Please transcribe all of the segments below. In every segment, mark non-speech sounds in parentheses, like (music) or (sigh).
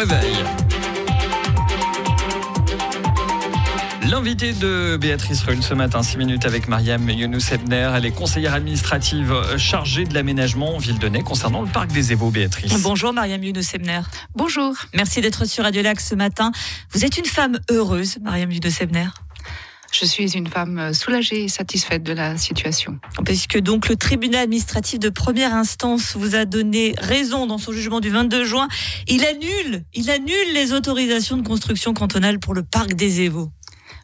réveil. L'invité de Béatrice Rull ce matin, 6 minutes avec Mariam Younous Ebner. Elle est conseillère administrative chargée de l'aménagement Ville-de-Nez concernant le parc des Évaux, Béatrice. Bonjour Mariam Younous Ebner. Bonjour. Merci d'être sur Radio Lac ce matin. Vous êtes une femme heureuse, Mariam Younous Ebner je suis une femme soulagée et satisfaite de la situation. Puisque donc le tribunal administratif de première instance vous a donné raison dans son jugement du 22 juin, il annule, il annule les autorisations de construction cantonale pour le parc des Évaux.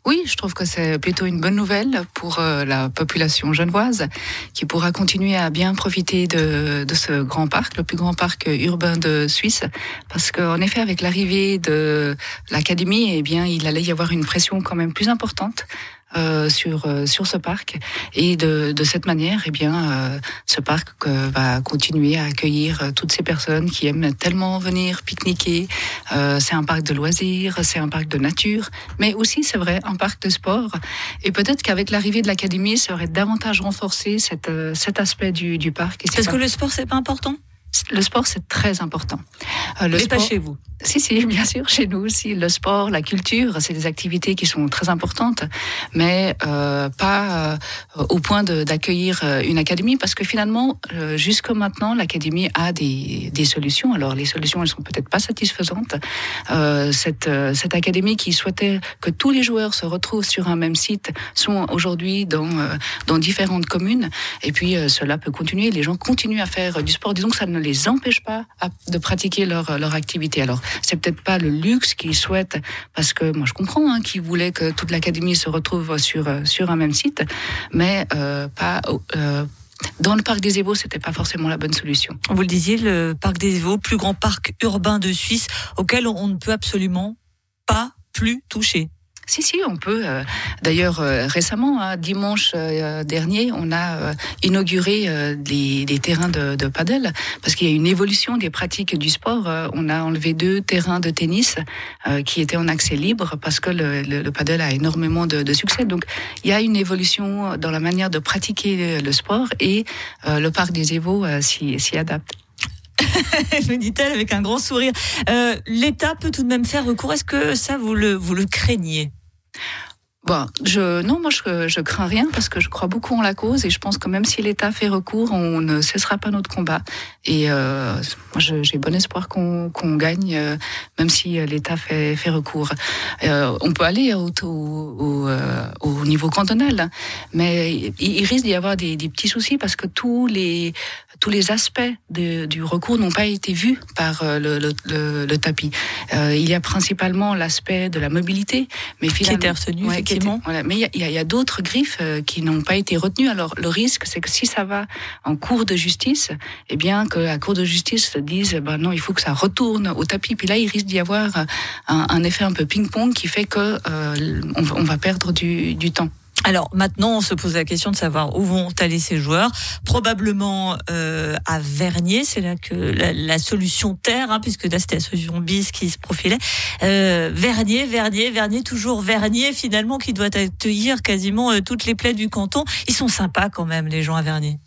Oui, je trouve que c'est plutôt une bonne nouvelle pour euh, la population genevoise qui pourra continuer à bien profiter de, de ce grand parc, le plus grand parc urbain de Suisse. Parce qu'en effet, avec l'arrivée de l'académie, eh bien, il allait y avoir une pression quand même plus importante euh, sur euh, sur ce parc. Et de, de cette manière eh bien euh, ce parc va continuer à accueillir toutes ces personnes qui aiment tellement venir pique-niquer. C'est un parc de loisirs c'est un parc de nature mais aussi c'est vrai un parc de sport. Et peut-être qu'avec l'arrivée de l'académie ça aurait davantage renforcé cette, cet aspect du, du parc parce que le sport c'est pas important? Le sport, c'est très important. Euh, le pas chez vous. Si, si, bien sûr, chez nous aussi. Le sport, la culture, c'est des activités qui sont très importantes, mais euh, pas euh, au point d'accueillir euh, une académie, parce que finalement, euh, jusqu'à maintenant, l'académie a des, des, solutions. Alors, les solutions, elles sont peut-être pas satisfaisantes. Euh, cette, cette académie qui souhaitait que tous les joueurs se retrouvent sur un même site sont aujourd'hui dans, dans différentes communes, et puis cela peut continuer. Les gens continuent à faire du sport. Disons que ça ne les empêche pas de pratiquer leur, leur activité. Alors, c'est peut-être pas le luxe qu'ils souhaitent, parce que moi je comprends hein, qu'ils voulaient que toute l'académie se retrouve sur, sur un même site, mais euh, pas. Euh, dans le parc des Évaux, c'était pas forcément la bonne solution. Vous le disiez, le parc des Évaux, plus grand parc urbain de Suisse, auquel on ne peut absolument pas plus toucher. Si, si, on peut. Euh, d'ailleurs, euh, récemment, hein, dimanche euh, dernier, on a inauguré des, terrains de, de padel parce qu'il y a une évolution des pratiques du sport. on a enlevé deux terrains de tennis qui étaient en accès libre parce que le, le, padel a énormément de, de, succès. Donc, il y a une évolution dans la manière de pratiquer le, sport et le parc des Évaux s'y adapte. (laughs) me dit-elle avec un grand sourire. Euh, L'État peut tout de même faire recours. Est-ce que ça, vous le, vous le craignez? Bon, je, non, moi je, je crains rien parce que je crois beaucoup en la cause et je pense que même si l'État fait recours, on ne cessera pas notre combat. Et euh, j'ai bon espoir qu'on gagne, euh, même si l'État fait, fait recours. Euh, on peut aller au, au, euh, au, niveau cantonal, mais il, il risque d'y avoir des, des, petits soucis parce que tous les, tous les aspects de, du recours n'ont pas été vus par euh, le, le, le, tapis. Euh, il y a principalement l'aspect de la mobilité, mais finalement, qui était retenu, mais il y a, d'autres griffes euh, qui n'ont pas été retenues. Alors le risque, c'est que si ça va en cours de justice, eh bien que la cour de justice se dise, ben non, il faut que ça retourne au tapis. Puis là, il risque d'y avoir un, effet un peu ping-pong qui fait que euh, on, va perdre du temps. Alors maintenant, on se pose la question de savoir où vont aller ces joueurs. Probablement euh, à Vernier, c'est là que la, solution terre, hein, puisque là c'était la solution bis qui se profilait. Euh, Vernier, Vernier, Vernier, toujours Vernier finalement qui doit accueillir quasiment euh, toutes les plaies du canton. Ils sont sympas quand même les gens à Vernier.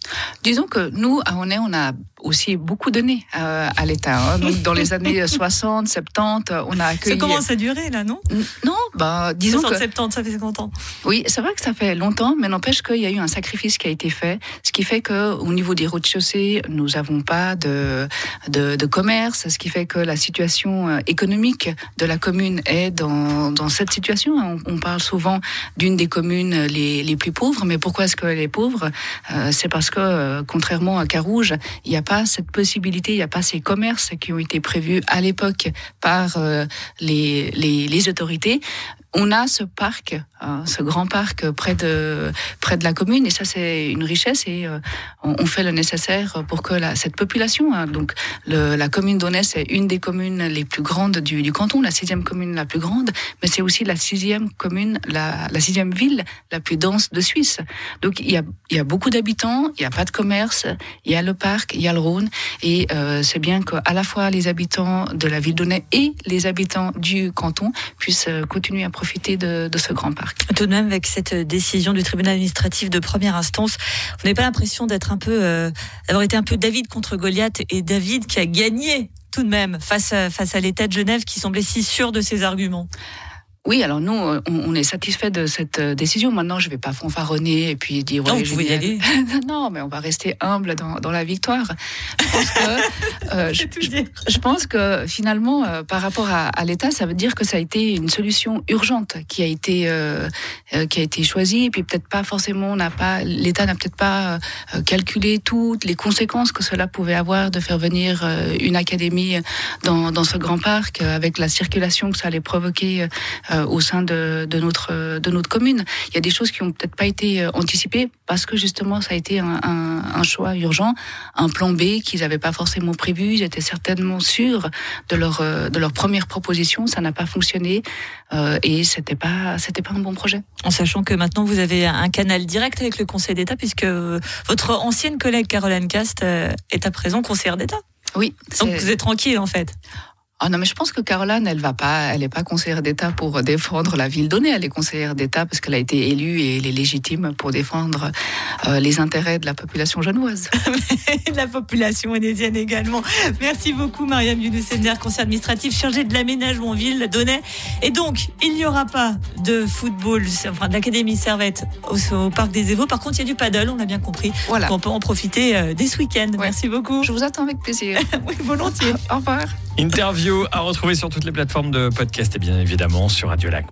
Disons que nous à Honnay, on a aussi beaucoup donné euh, à l'État. Hein. Donc, dans les années (laughs) 60, 70, on a accueilli. Ça commence à durer, là, non? Non, bah, disons 60, 70, ça fait 50 ans. Oui, c'est vrai que ça fait longtemps, mais n'empêche qu'il y a eu un sacrifice qui a été fait, ce qui fait qu'au niveau des routes chaussées, nous n'avons pas de, de, de, commerce, ce qui fait que la situation euh, économique de la commune est dans, dans cette situation. On, on parle souvent d'une des communes les, les plus pauvres, mais pourquoi est-ce qu'elle est pauvre? Euh, C'est parce que, euh, contrairement à Carouge, il n'y a pas cette possibilité, il n'y a pas ces commerces qui ont été prévus à l'époque par euh, les, autorités on a ce parc, hein, ce grand parc près de près de la commune, et ça c'est une richesse et euh, on, fait le nécessaire pour que la, cette population, hein, donc la commune d'Aunès est une des communes les plus grandes du, du canton, la sixième commune la plus grande, mais c'est aussi la sixième commune, la, la, sixième ville la plus dense de Suisse. Donc il y a, il y a beaucoup d'habitants, il n'y a pas de commerce, il y a le parc, il y a le Rhône, et euh, c'est bien qu'à la fois les habitants de la ville d'Aunay et les habitants du canton puissent euh, continuer à profiter de, ce grand parc. Tout de même, avec cette décision du tribunal administratif de première instance, vous n'avez pas l'impression d'être un peu, euh, d'avoir été un peu David contre Goliath et David qui a gagné tout de même face face à l'État de Genève qui semblait si sûr de ses arguments? Oui, alors nous, on, est satisfait de cette euh, décision. Maintenant, je ne vais pas fanfaronner et puis dire ouais, non, vous y aller. (laughs) non, mais on va rester humble dans, dans la victoire. Je pense que, (laughs) euh, je, pense que finalement, euh, par rapport à, à l'État, ça veut dire que ça a été une solution urgente qui a été euh, qui a été choisie. Et puis peut-être pas forcément, on n'a pas l'État n'a peut-être pas calculé toutes les conséquences que cela pouvait avoir de faire venir une académie dans, dans ce grand parc avec la circulation que ça allait provoquer euh, au sein de, de, notre, de notre commune. Il y a des choses qui ont peut-être pas été euh, anticipées parce que justement ça a été un, un, un choix urgent, un plan B qu'ils n'avaient pas forcément prévu. Ils étaient certainement sûrs de leur, euh, de leur première proposition. Ça n'a pas fonctionné euh, et c'était pas c'était pas un bon projet. En sachant que maintenant vous avez un canal direct avec le Conseil d'État puisque votre ancienne collègue Caroline Cast est à présent conseillère d'État. Oui. Donc vous êtes tranquille en fait. Ah non, mais je pense que Caroline, elle va pas, elle est pas conseillère d'État pour défendre la ville donnée. Elle est conseillère d'État parce qu'elle a été élue et elle est légitime pour défendre euh, les intérêts de la population genevoise. (laughs) de la population énésienne également. Merci beaucoup, Mariam Younous-Ebner, conseiller administratif chargé de l'aménagement ville donnée. Et donc, il n'y aura pas de football, enfin, de l'Académie Servette au, Parc des Évaux. Par contre, il y a du paddle, on a bien compris. Voilà. On peut en profiter euh, dès ce week-end. Merci beaucoup. Je vous attends avec plaisir. (laughs) oui, volontiers. Au revoir. Interview à retrouver sur toutes les plateformes de podcast et bien évidemment sur Radio Lac.